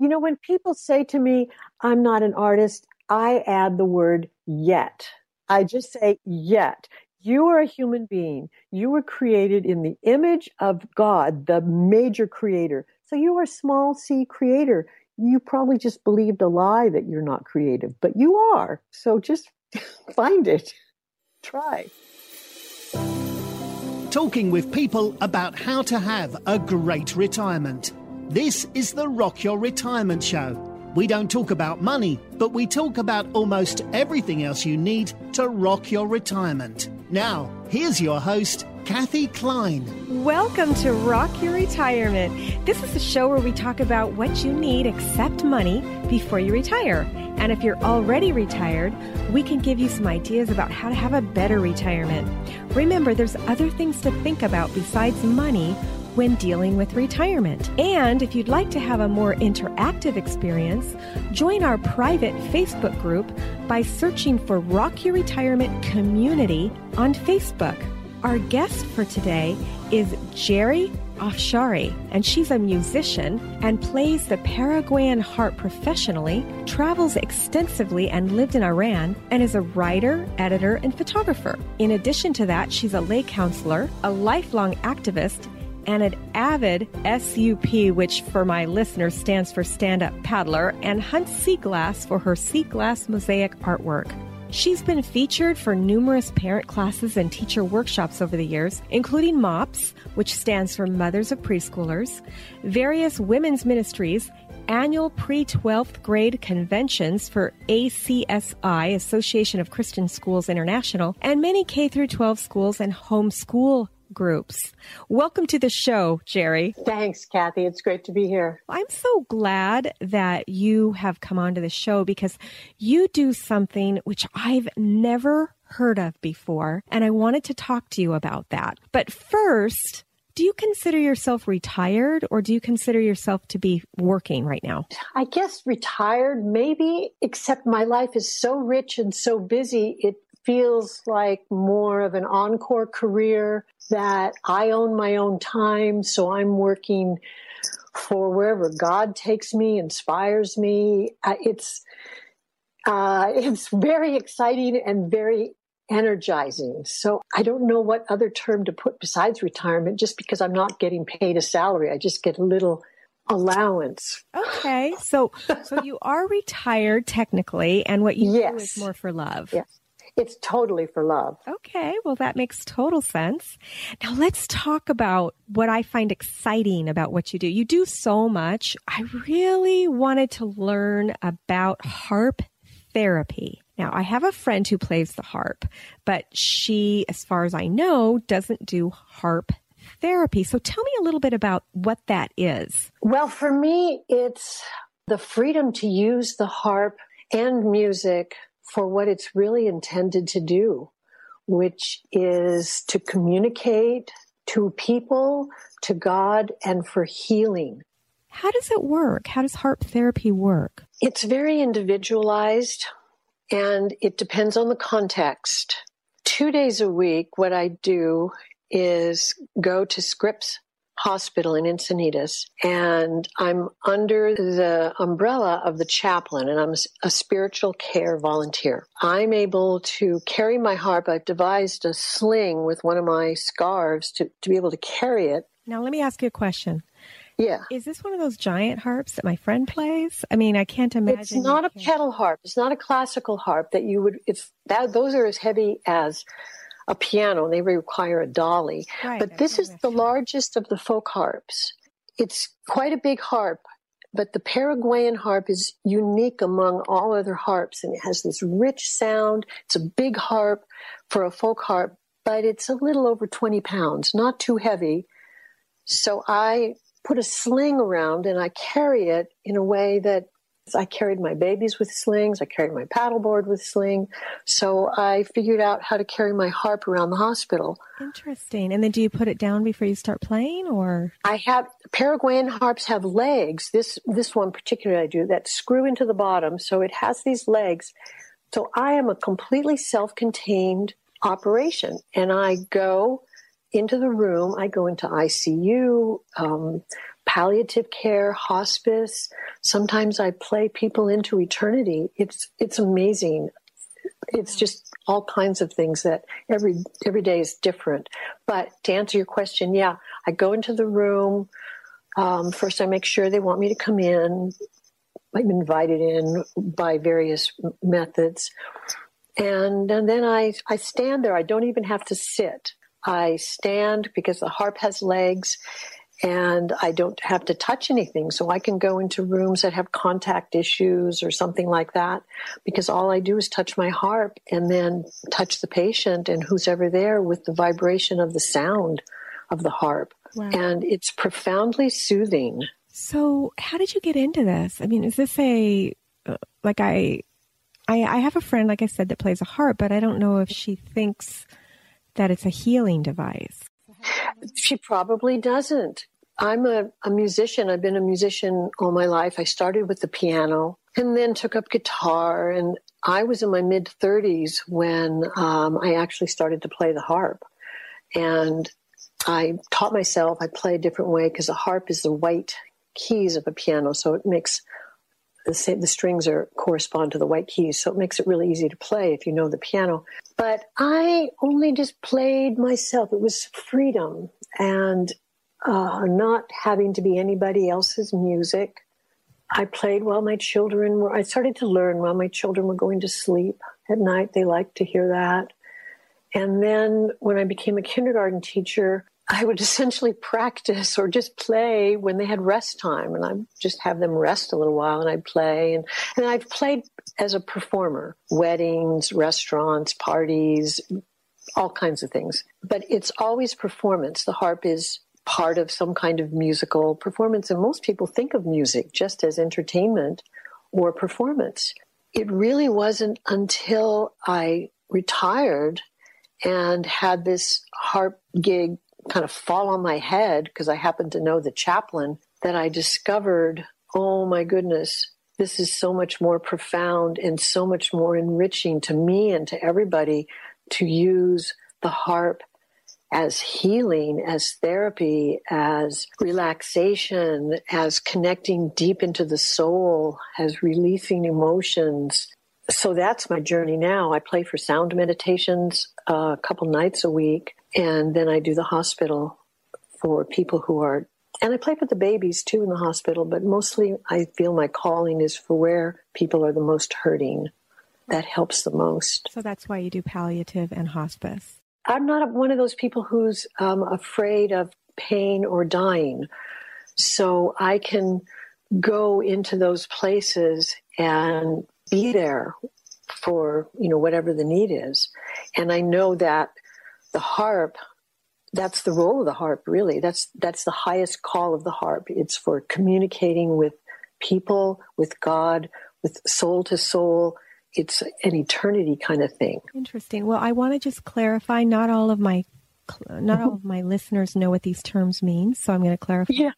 You know, when people say to me, I'm not an artist, I add the word yet. I just say yet. You are a human being. You were created in the image of God, the major creator. So you are a small c creator. You probably just believed a lie that you're not creative, but you are. So just find it. Try. Talking with people about how to have a great retirement. This is the Rock Your Retirement Show. We don't talk about money, but we talk about almost everything else you need to rock your retirement. Now, here's your host, Kathy Klein. Welcome to Rock Your Retirement. This is a show where we talk about what you need except money before you retire. And if you're already retired, we can give you some ideas about how to have a better retirement. Remember, there's other things to think about besides money when dealing with retirement. And if you'd like to have a more interactive experience, join our private Facebook group by searching for Rock Your Retirement Community on Facebook. Our guest for today is Geri Afshari, and she's a musician and plays the Paraguayan harp professionally, travels extensively and lived in Iran, and is a writer, editor, and photographer. In addition to that, she's a lay counselor, a lifelong activist, and an avid SUP, which for my listeners stands for stand up paddler, and hunts sea glass for her sea glass mosaic artwork. She's been featured for numerous parent classes and teacher workshops over the years, including MOPS, which stands for Mothers of Preschoolers, various women's ministries, annual pre 12th grade conventions for ACSI, Association of Christian Schools International, and many K 12 schools and homeschool groups. Welcome to the show, Geri. Thanks, Kathy. It's great to be here. I'm so glad that you have come onto the show because you do something which I've never heard of before, and I wanted to talk to you about that. But first, do you consider yourself retired or do you consider yourself to be working right now? I guess retired, maybe, except my life is so rich and so busy, it feels like more of an encore career that I own my own time. So I'm working for wherever God takes me, inspires me. Uh, it's, uh, it's very exciting and very energizing. So I don't know what other term to put besides retirement just because I'm not getting paid a salary. I just get a little allowance. Okay. So so you are retired technically and what you yes. do is more for love. Yes. It's totally for love. Okay, well, that makes total sense. Now, let's talk about what I find exciting about what you do. You do so much. I really wanted to learn about harp therapy. Now, I have a friend who plays the harp, but she, as far as I know, doesn't do harp therapy. So tell me a little bit about what that is. Well, for me, it's the freedom to use the harp and music for what it's really intended to do, which is to communicate to people, to God, and for healing. How does it work? How does harp therapy work? It's very individualized. And it depends on the context. Two days a week, what I do is go to Scripps Hospital in Encinitas, and I'm under the umbrella of the chaplain, and I'm a spiritual care volunteer. I'm able to carry my harp. I've devised a sling with one of my scarves to, to be able to carry it. Now, let me ask you a question. Yeah. Is this one of those giant harps that my friend plays? I mean, I can't imagine. It's not a pedal harp. It's not a classical harp that you would. It's that those are as heavy as a piano and they require a dolly. Right, but this is the largest of the folk harps. It's quite a big harp, but the Paraguayan harp is unique among all other harps and it has this rich sound. It's a big harp for a folk harp, but it's a little over 20 pounds, not too heavy. So I put a sling around and I carry it in a way that I carried my babies with slings. I carried my paddleboard with sling. So I figured out how to carry my harp around the hospital. Interesting. And then do you put it down before you start playing or? I have Paraguayan harps have legs. This this one particularly I do that screw into the bottom. So it has these legs. So I am a completely self-contained operation and I go into the room. I go into ICU. Um, palliative care, hospice. Sometimes I play people into eternity. It's it's amazing. It's just all kinds of things that every every day is different. But to answer your question, yeah, I go into the room. Um, first, I make sure they want me to come in. I'm invited in by various methods, and, and then I I stand there. I don't even have to sit. I stand because the harp has legs and I don't have to touch anything. So I can go into rooms that have contact issues or something like that because all I do is touch my harp and then touch the patient and who's ever there with the vibration of the sound of the harp. Wow. And it's profoundly soothing. So, how did you get into this? I mean, is this a uh, like I, I I have a friend like I said that plays a harp, but I don't know if she thinks that it's a healing device. She probably doesn't. I'm a, a musician. I've been a musician all my life. I started with the piano and then took up guitar. And I was in my mid 30s when um, I actually started to play the harp. And I taught myself, I play a different way because a harp is the white keys of a piano. So it makes the, the strings are correspond to the white keys, so it makes it really easy to play if you know the piano. But I only just played myself. It was freedom and uh, not having to be anybody else's music. I played while my children were. I started to learn while my children were going to sleep at night. They liked to hear that. And then when I became a kindergarten teacher, I would essentially practice or just play when they had rest time, and I'd just have them rest a little while, and I'd play. And, and I've played as a performer, weddings, restaurants, parties, all kinds of things. But it's always performance. The harp is part of some kind of musical performance, and most people think of music just as entertainment or performance. It really wasn't until I retired and had this harp gig kind of fall on my head because I happened to know the chaplain that I discovered, oh my goodness, this is so much more profound and so much more enriching to me and to everybody to use the harp as healing, as therapy, as relaxation, as connecting deep into the soul, as releasing emotions. So that's my journey now. I play for sound meditations uh, a couple nights a week. And then I do the hospital for people who are, and I play with the babies too in the hospital, but mostly I feel my calling is for where people are the most hurting. That helps the most. So that's why you do palliative and hospice. I'm not one of those people who's um, afraid of pain or dying. So I can go into those places and be there for, you know, whatever the need is. And I know that the harp that's the role of the harp really. That's that's the highest call of the harp. It's for communicating with people with god with soul to soul. It's an eternity kind of thing. Interesting. Well i want to just clarify not all of my not all of my listeners know what these terms mean so i'm going to clarify. Yeah.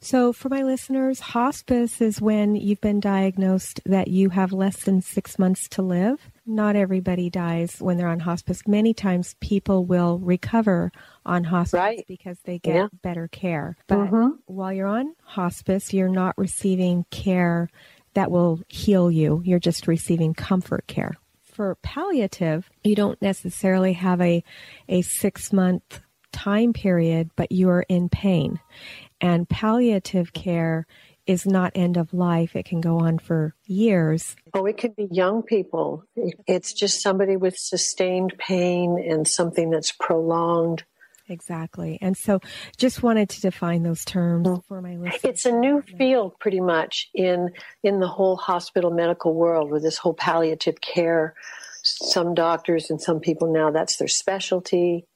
So, for my listeners, hospice is when you've been diagnosed that you have less than six months to live. Not everybody dies when they're on hospice. Many times people will recover on hospice Right. because they get Yeah. better care. But Mhm. while you're on hospice, you're not receiving care that will heal you. You're just receiving comfort care. For palliative, you don't necessarily have a, a six month time period, but you're in pain. And palliative care is not end of life. It can go on for years. Oh, it could be young people. It's just somebody with sustained pain and something that's prolonged. Exactly. And so just wanted to define those terms mm. for my listeners. It's a new field pretty much in in the whole hospital medical world with this whole palliative care. Some doctors and some people now that's their specialty.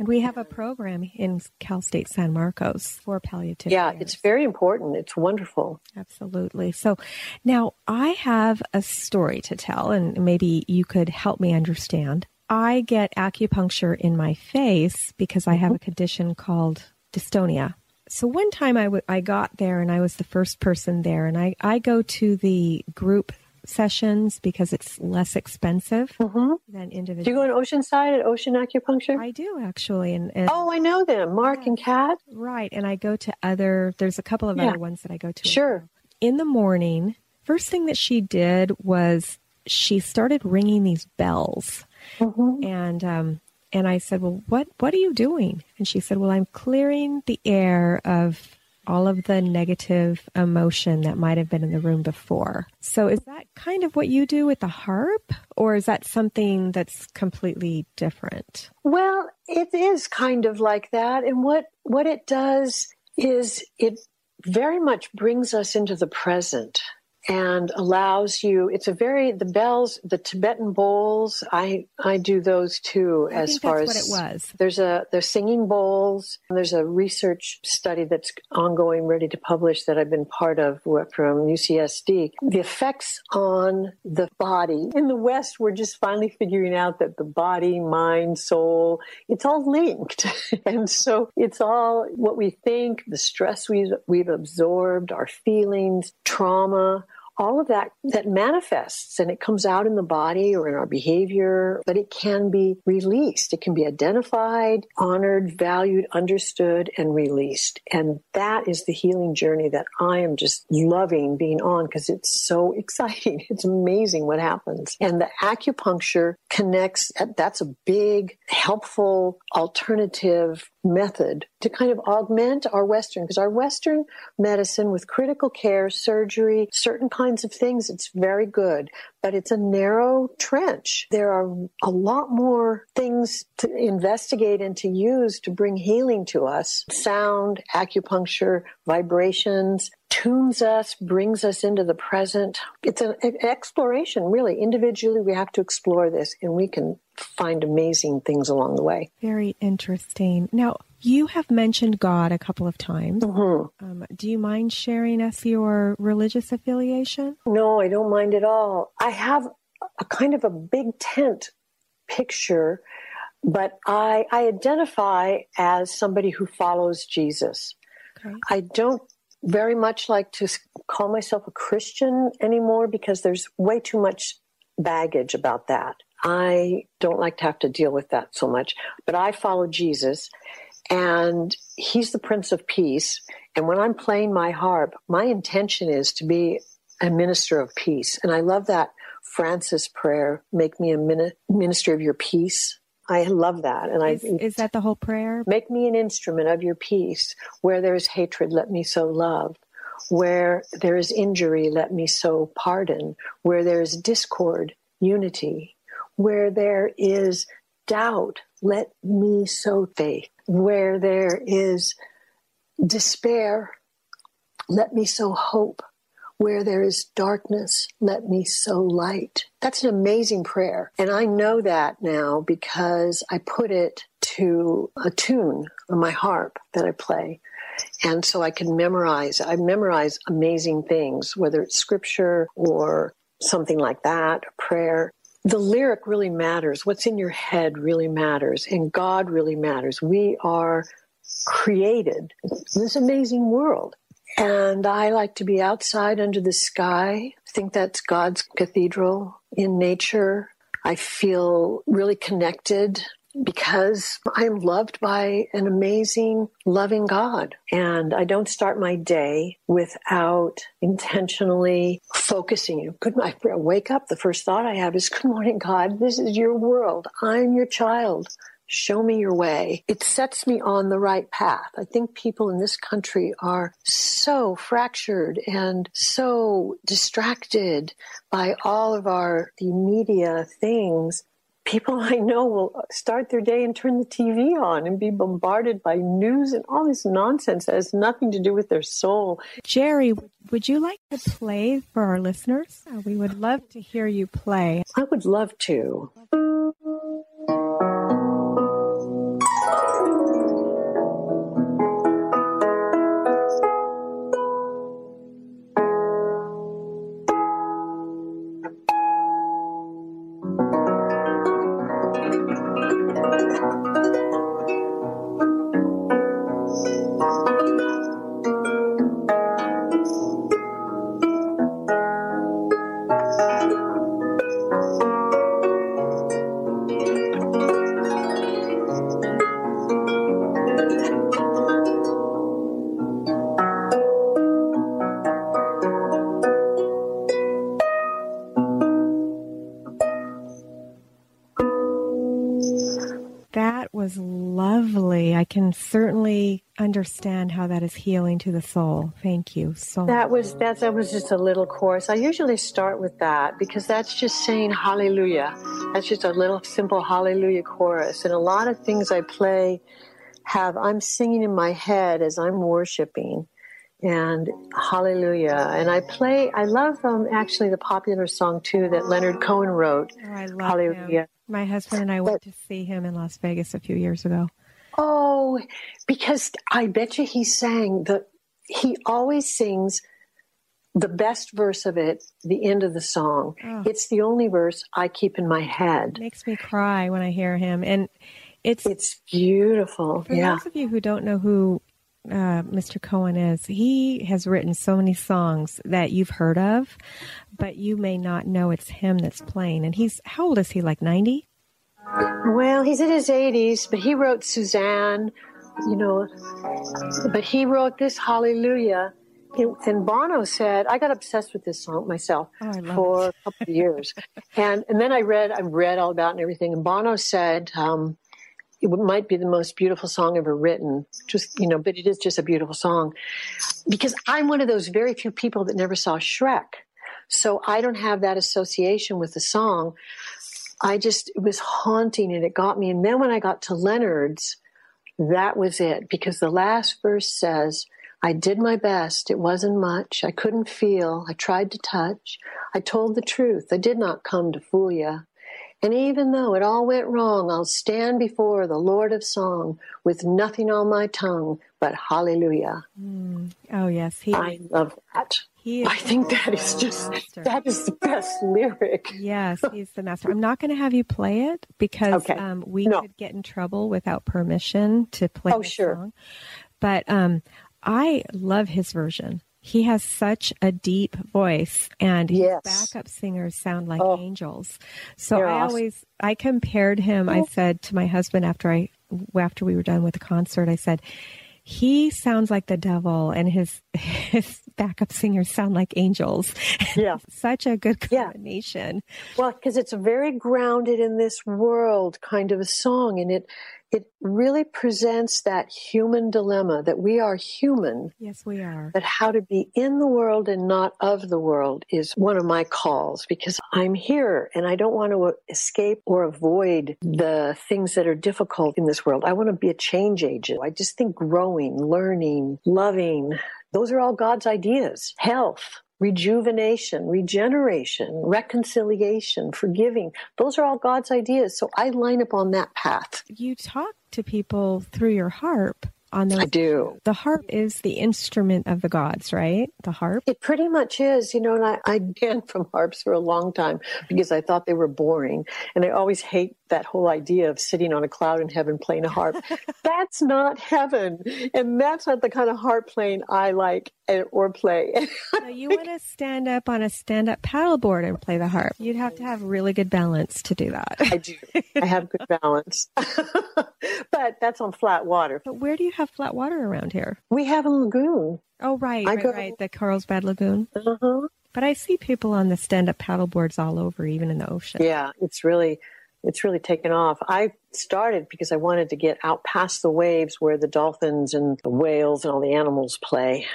And we have a program in Cal State San Marcos for palliative Yeah, care. it's very important. It's wonderful. Absolutely. So now I have a story to tell, and maybe you could help me understand. I get acupuncture in my face because I have a mm-hmm. condition called dystonia. So one time I, w- I got there and I was the first person there, and I, I go to the group sessions because it's less expensive hmm than individual. Do you go in Oceanside at Ocean Acupuncture? I do actually, and, and oh, I know them, Mark and Kat. right, and I go to other. There's a couple of Yeah. other ones that I go to. Sure. in the morning, first thing that she did was she started ringing these bells, hmm and um, and I said, "Well, what what are you doing?" And she said, "Well, I'm clearing the air of all of the negative emotion that might have been in the room before." So, is that kind of what you do with the harp, or is that something that's completely different? Well, it is kind of like that. And what, what it does is it very much brings us into the present and allows you it's a very the bells the tibetan bowls i i do those too I as far that's as what it was. there's a there's singing bowls there's a research study that's ongoing ready to publish that i've been part of from ucsd the effects on the body. In the west we're just finally figuring out that the body mind soul it's all linked. And so it's all what we think the stress we've, we've absorbed our feelings trauma all of that that manifests and it comes out in the body or in our behavior but it can be released. It can be identified honored valued understood and released. And that is the healing journey that i am just loving being on because it's so exciting. It's amazing what happens. And the acupuncture connects that's a big helpful alternative method to kind of augment our western because our western medicine with critical care surgery certain kinds of things it's very good but it's a narrow trench. There are a lot more things to investigate and to use to bring healing to us. Sound acupuncture vibrations tunes us brings us into the present. It's an exploration really. Individually we have to explore this and we can find amazing things along the way. Very interesting. Now, you have mentioned God a couple of times. Mhm. Um, do you mind sharing us your religious affiliation? No, I don't mind at all. I have a kind of a big tent picture, but I, I identify as somebody who follows Jesus. Okay. I don't very much like to call myself a Christian anymore because there's way too much baggage about that. I don't like to have to deal with that so much, but I follow Jesus and he's the Prince of Peace. And when I'm playing my harp, my intention is to be a minister of peace. And I love that Francis prayer, make me a mini- minister of your peace. I love that. And I Is, is that the whole prayer? Make me an instrument of your peace. Where there is hatred, let me sow love. Where there is injury, let me sow pardon. Where there is discord, unity. Where there is doubt, let me sow faith. Where there is despair, let me sow hope. Where there is darkness, let me sow light. That's an amazing prayer. And I know that now because I put it to a tune on my harp that I play. And so I can memorize. I memorize amazing things, whether it's scripture or something like that, prayer. The lyric really matters. What's in your head really matters. And God really matters. We are created in this amazing world. And I like to be outside under the sky. I think that's God's cathedral in nature. I feel really connected because I'm loved by an amazing, loving God. And I don't start my day without intentionally focusing. Good I wake up, the first thought I have is, Good morning, God. This is your world. I'm your child. Show me your way. It sets me on the right path. I think people in this country are so fractured and so distracted by all of our the media things people I know will start their day and turn the TV on and be bombarded by news and all this nonsense that has nothing to do with their soul. Geri, would you like to play for our listeners? Uh, we would love to hear you play. I would love to. Healing to the soul. Thank you so That was that that was just a little chorus. I usually start with that because that's just saying hallelujah. That's just a little simple hallelujah chorus. And a lot of things I play have I'm singing in my head as I'm worshiping and hallelujah and i play i love um, actually the popular song too that leonard cohen wrote oh, I love hallelujah him. my husband and i went but, to see him in las vegas a few years ago Oh, because I bet you he sang the, he always sings the best verse of it, the end of the song. Oh. It's the only verse I keep in my head. It makes me cry when I hear him. And it's, it's beautiful. For yeah. those of you who don't know who uh, Mr. Cohen is, he has written so many songs that you've heard of, but you may not know it's him that's playing. And he's, how old is he? Like 90? Well, he's in his 80s, but he wrote Suzanne, you know, but he wrote this Hallelujah. And Bono said, I got obsessed with this song myself oh, for a couple of years. and, and then I read, I read all about it and everything. And Bono said, um, it might be the most beautiful song ever written. Just, you know, but it is just a beautiful song. Because I'm one of those very few people that never saw Shrek. So I don't have that association with the song. I just, it was haunting and it got me. And then when I got to Leonard's, that was it because the last verse says, I did my best. It wasn't much. I couldn't feel. I tried to touch. I told the truth. I did not come to fool you. And even though it all went wrong, I'll stand before the Lord of Song with nothing on my tongue but hallelujah. Mm. Oh, yes. He, I love that. He I think that is just that is the best lyric. Yes, he's the master. I'm not going to have you play it because okay. um, we no. could get in trouble without permission to play oh, sure. song. But um, I love his version. He has such a deep voice, and yes. his backup singers sound like oh. angels. So I awesome. always I compared him. I said to my husband after I after we were done with the concert, I said he sounds like the devil and his his backup singers sound like angels. Yeah. Such a good combination. Yeah. Well, because it's a very grounded in this world kind of a song and it it really presents that human dilemma that we are human. Yes, we are. But how to be in the world and not of the world is one of my calls because I'm here and I don't want to escape or avoid the things that are difficult in this world. I want to be a change agent. I just think growing, learning, loving, those are all God's ideas. Health, rejuvenation, regeneration, reconciliation, forgiving. Those are all God's ideas. So I line up on that path. You talk to people through your harp. On those? I do. The harp is the instrument of the gods, right? The harp? It pretty much is, you know, and I, I banned from harps for a long time because I thought they were boring. And I always hate that whole idea of sitting on a cloud in heaven playing a harp. that's not heaven. And that's not the kind of harp playing I like eh, or play. so you want to stand up on a stand up paddleboard and play the harp. You'd have to have really good balance to do that. I do. I have good balance. but that's on flat water. But where do you have flat water around here? We have a lagoon. Oh, right, I right, go, right. The Carlsbad Lagoon. Uh-huh. But I see people on the stand up paddleboards all over, even in the ocean. Yeah, it's really it's really taken off. I started because I wanted to get out past the waves where the dolphins and the whales and all the animals play.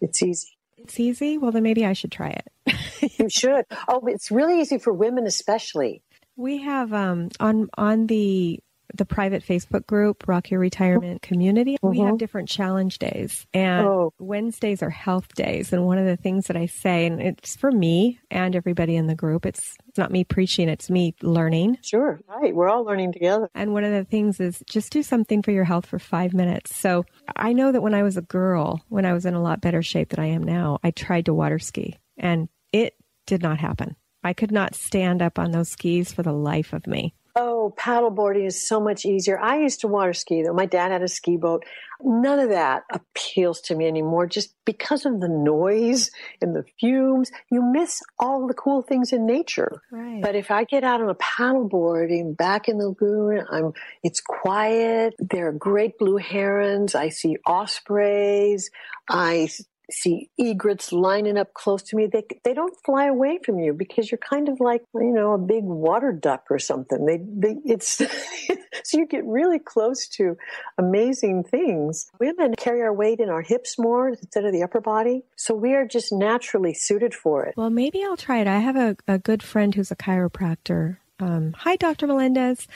It's easy. It's easy? Well, then maybe I should try it. you should. Oh, it's really easy for women, especially. We have um, on on the the private Facebook group, Rock Your Retirement Community, mm-hmm. we have mm-hmm. different challenge days. And oh. Wednesdays are health days. And one of the things that I say, and it's for me and everybody in the group, it's, it's not me preaching, it's me learning. Sure, right. We're all learning together. And one of the things is just do something for your health for five minutes. So I know that when I was a girl, when I was in a lot better shape than I am now, I tried to water ski and it did not happen. I could not stand up on those skis for the life of me. Oh, paddleboarding is so much easier. I used to water ski though. My dad had a ski boat. None of that appeals to me anymore just because of the noise and the fumes. You miss all the cool things in nature. Right. But if I get out on a paddleboard back in the lagoon, I'm it's quiet. There are great blue herons. I see ospreys. I see egrets lining up close to me, they they don't fly away from you because you're kind of like you know a big water duck or something. They they it's so you get really close to amazing things. Women carry our weight in our hips more instead of the upper body, so we are just naturally suited for it. Well, maybe I'll try it. I have a, a good friend who's a chiropractor um, hi, Dr. Melendez.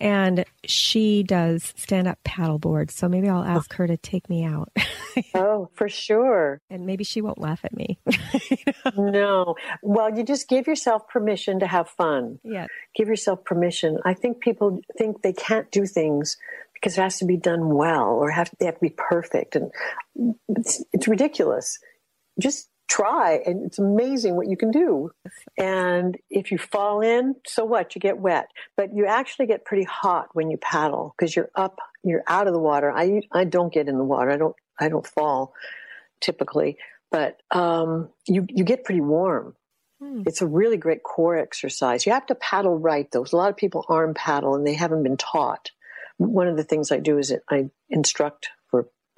And she does stand up paddleboard. So maybe I'll ask her to take me out. oh, for sure. And maybe she won't laugh at me. no. Well, you just give yourself permission to have fun. Yeah. Give yourself permission. I think people think they can't do things because it has to be done well or have, they have to be perfect. And it's, it's ridiculous. Just try and it's amazing what you can do. And if you fall in, so what? You get wet, but you actually get pretty hot when you paddle because you're up, you're out of the water. I, I don't get in the water. I don't, I don't fall typically, but, um, you, you get pretty warm. Hmm. It's a really great core exercise. You have to paddle right though. A lot of people arm paddle and they haven't been taught. One of the things I do is I instruct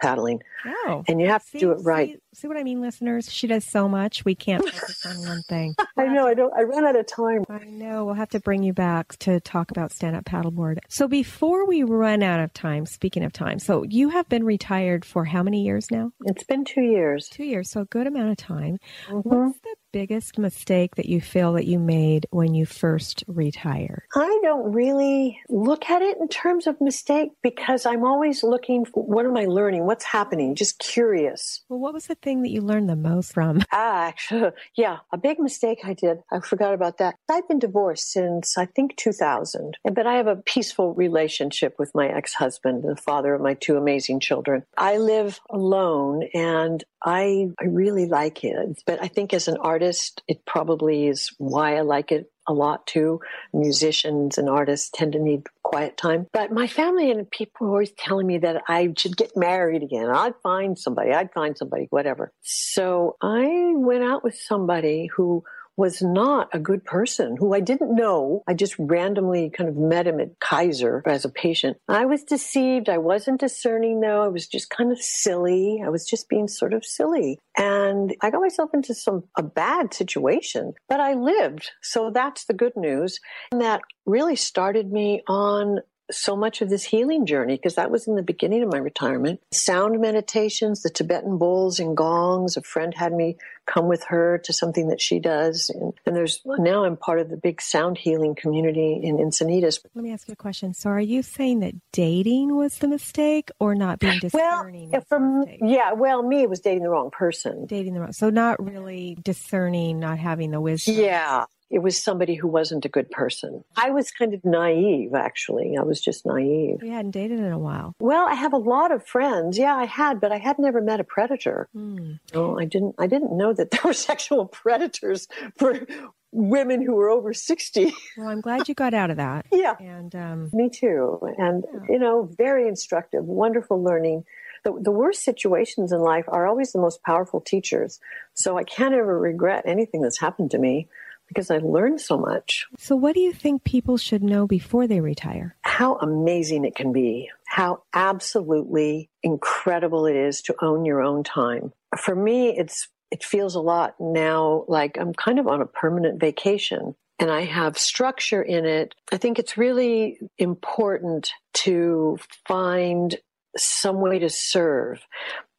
paddling. Oh. And you have see, to do it right. See, see, what I mean, listeners? She does so much. We can't focus on one thing. I know. I don't. I ran out of time. I know. We'll have to bring you back to talk about stand up paddleboard. So before we run out of time, speaking of time, so you have been retired for how many years now? It's been two years. Two years. So a good amount of time. Mm-hmm. What's the biggest mistake that you feel that you made when you first retired? I don't really look at it in terms of mistake because I'm always looking for what am I learning? What's happening? Just curious. Well, what was the thing that you learned the most from? Ah, actually, yeah, a big mistake I did. I forgot about that. I've been divorced since I think 2000, but I have a peaceful relationship with my ex-husband, the father of my two amazing children. I live alone and I, I really like it. But I think as an artist, it probably is why I like it a lot too. Musicians and artists tend to need quiet time. But my family and people are always telling me that I should get married again. I'd find somebody. I'd find somebody, whatever. So I went out with somebody who was not a good person who I didn't know. I just randomly kind of met him at Kaiser as a patient. I was deceived. I wasn't discerning though. I was just kind of silly. I was just being sort of silly. And I got myself into some, a bad situation, but I lived. So that's the good news. And that really started me on so much of this healing journey because that was in the beginning of my retirement. Sound meditations, the Tibetan bowls and gongs. A friend had me come with her to something that she does. And, and there's now I'm part of the big sound healing community in Encinitas. Let me ask you a question. So are you saying that dating was the mistake or not being discerning? Well, from, yeah, well, me, it was dating the wrong person. Dating the wrong. So not really discerning, not having the wisdom. Yeah. It was somebody who wasn't a good person. I was kind of naive, actually. I was just naive. You hadn't dated in a while. Well, I have a lot of friends. Yeah, I had, but I had never met a predator. Mm. Oh, I didn't. I didn't know that there were sexual predators for women who were over 60. Well, I'm glad you got out of that. yeah. And um, me too. And, yeah. you know, very instructive, wonderful learning. The, the worst situations in life are always the most powerful teachers. So I can't ever regret anything that's happened to me because I learned so much. So, what do you think people should know before they retire? How amazing it can be, how absolutely incredible it is to own your own time. For me, it's it feels a lot now like I'm kind of on a permanent vacation and I have structure in it. I think it's really important to find some way to serve.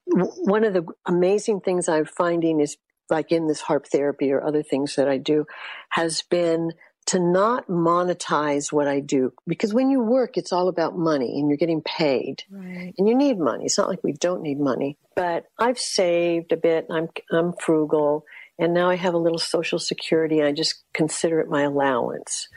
One of the amazing things I'm finding is like in this harp therapy or other things that I do has been to not monetize what I do because when you work, it's all about money and you're getting paid right. and you need money. It's not like we don't need money, but I've saved a bit. I'm, I'm frugal and now I have a little social security. I just consider it my allowance.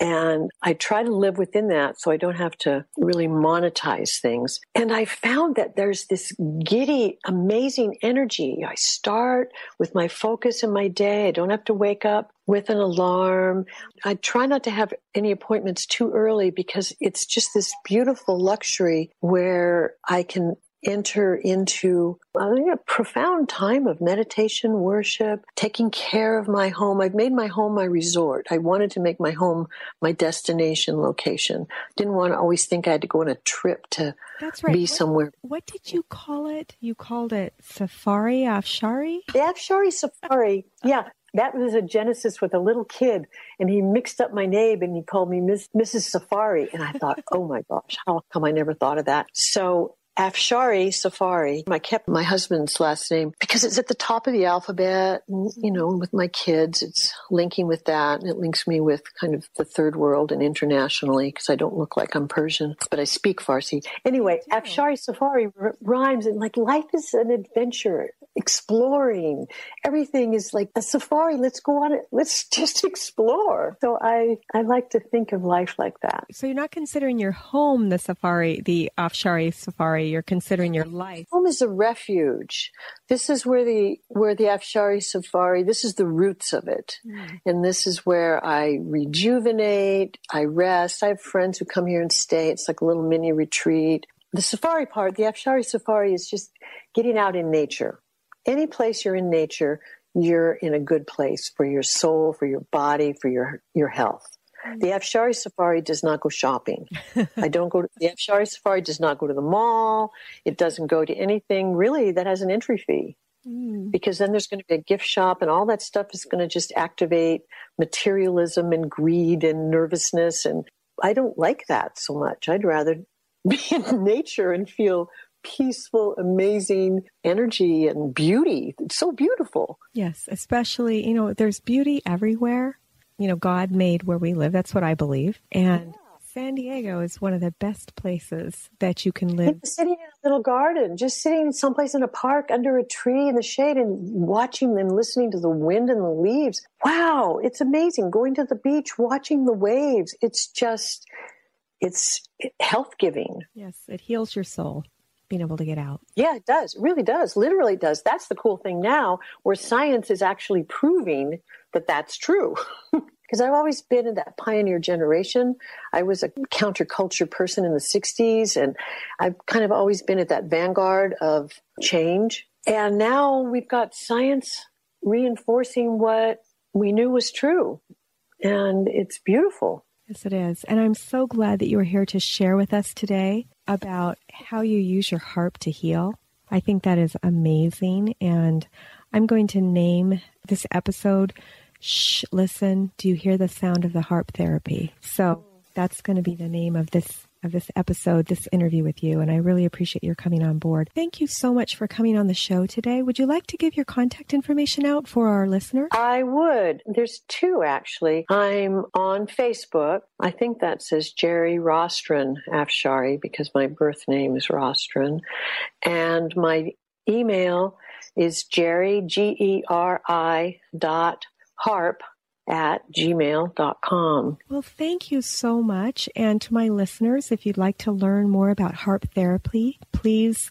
and I try to live within that so I don't have to really monetize things. And I found that there's this giddy, amazing energy. I start with my focus in my day. I don't have to wake up with an alarm. I try not to have any appointments too early because it's just this beautiful luxury where I can enter into a profound time of meditation, worship, taking care of my home. I've made my home my resort. I wanted to make my home my destination location. Didn't want to always think I had to go on a trip to That's right. be what, somewhere. What did you call it? You called it Safari Afshari? The Afshari Safari. Yeah. That was a genesis with a little kid, and he mixed up my name and he called me Miss, Mrs. Safari. And I thought, oh my gosh, how come I never thought of that? So Afshari Safari. I kept my husband's last name because it's at the top of the alphabet. And, you know, with my kids, it's linking with that. And it links me with kind of the third world and internationally because I don't look like I'm Persian, but I speak Farsi. Anyway, Afshari Safari r- rhymes and like life is an adventure, exploring. Everything is like a safari. Let's go on it. Let's just explore. So I, I like to think of life like that. So you're not considering your home the safari, the Afshari Safari you're considering your life. Home is a refuge. This is where the where the Afshari Safari. This is the roots of it, mm. and this is where I rejuvenate. I rest. I have friends who come here and stay. It's like a little mini retreat. The safari part, the Afshari Safari, is just getting out in nature. Any place you're in nature, you're in a good place for your soul, for your body, for your your health. The Afshari Safari does not go shopping. I don't go to the Afshari Safari does not go to the mall. It doesn't go to anything really that has an entry fee. Mm. Because then there's going to be a gift shop and all that stuff is going to just activate materialism and greed and nervousness. And I don't like that so much. I'd rather be in nature and feel peaceful, amazing energy and beauty. It's so beautiful. Yes, especially, you know, there's beauty everywhere you know, God made where we live. That's what I believe. And San Diego is one of the best places that you can live. Just Sitting in a little garden, just sitting someplace in a park under a tree in the shade and watching and listening to the wind and the leaves. Wow, it's amazing. Going to the beach, watching the waves. It's just, it's health giving. Yes, it heals your soul being able to get out. Yeah, it does. It really does. Literally does. That's the cool thing now where science is actually proving that that's true. Because I've always been in that pioneer generation. I was a counterculture person in the 60s, and I've kind of always been at that vanguard of change. And now we've got science reinforcing what we knew was true. And it's beautiful. Yes, it is. And I'm so glad that you are here to share with us today about how you use your harp to heal. I think that is amazing. And I'm going to name this episode Shh, listen. Do you hear the sound of the harp therapy? So that's going to be the name of this of this episode, this interview with you, and I really appreciate your coming on board. Thank you so much for coming on the show today. Would you like to give your contact information out for our listeners? I would. There's two actually. I'm on Facebook. I think that says Geri Rostron Afshari because my birth name is Rostron, and my email is Geri G E R I dot harp at gmail.com. Well, thank you so much. And to my listeners, if you'd like to learn more about HARP therapy, please,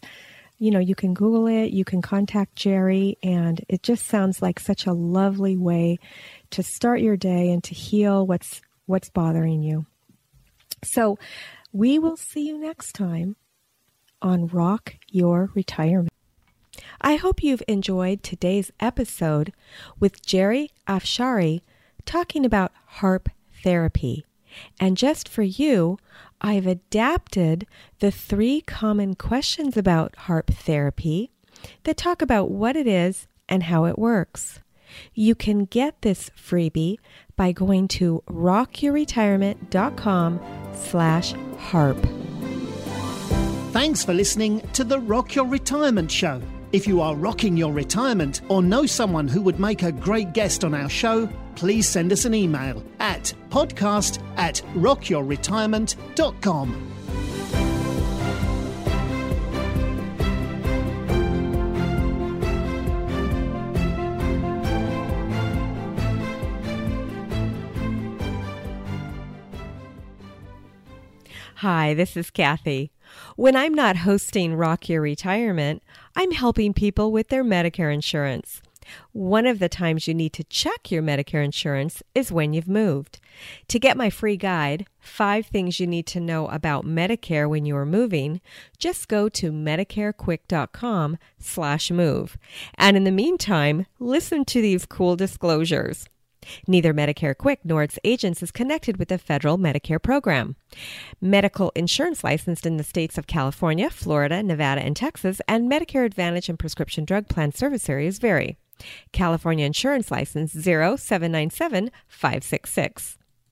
you know, you can Google it, you can contact Geri, and it just sounds like such a lovely way to start your day and to heal what's what's bothering you. So, we will see you next time on Rock Your Retirement. I hope you've enjoyed today's episode with Geri Afshari talking about HARP therapy. And just for you, I've adapted the three common questions about HARP therapy that talk about what it is and how it works. You can get this freebie by going to rockyourretirement.com slash harp. Thanks for listening to the Rock Your Retirement Show. If you are rocking your retirement or know someone who would make a great guest on our show, please send us an email at podcast at rockyourretirement.com. Hi, this is Kathy. When I'm not hosting Rock Your Retirement, I'm helping people with their Medicare insurance. One of the times you need to check your Medicare insurance is when you've moved. To get my free guide, Five Things You Need to Know About Medicare When You Are Moving, just go to medicarequick.com slash move. And in the meantime, listen to these cool disclosures. Neither Medicare Quick nor its agents is connected with the federal Medicare program. Medical insurance licensed in the states of California, Florida, Nevada, and Texas, and Medicare Advantage and prescription drug plan service areas vary. California Insurance License 0797566.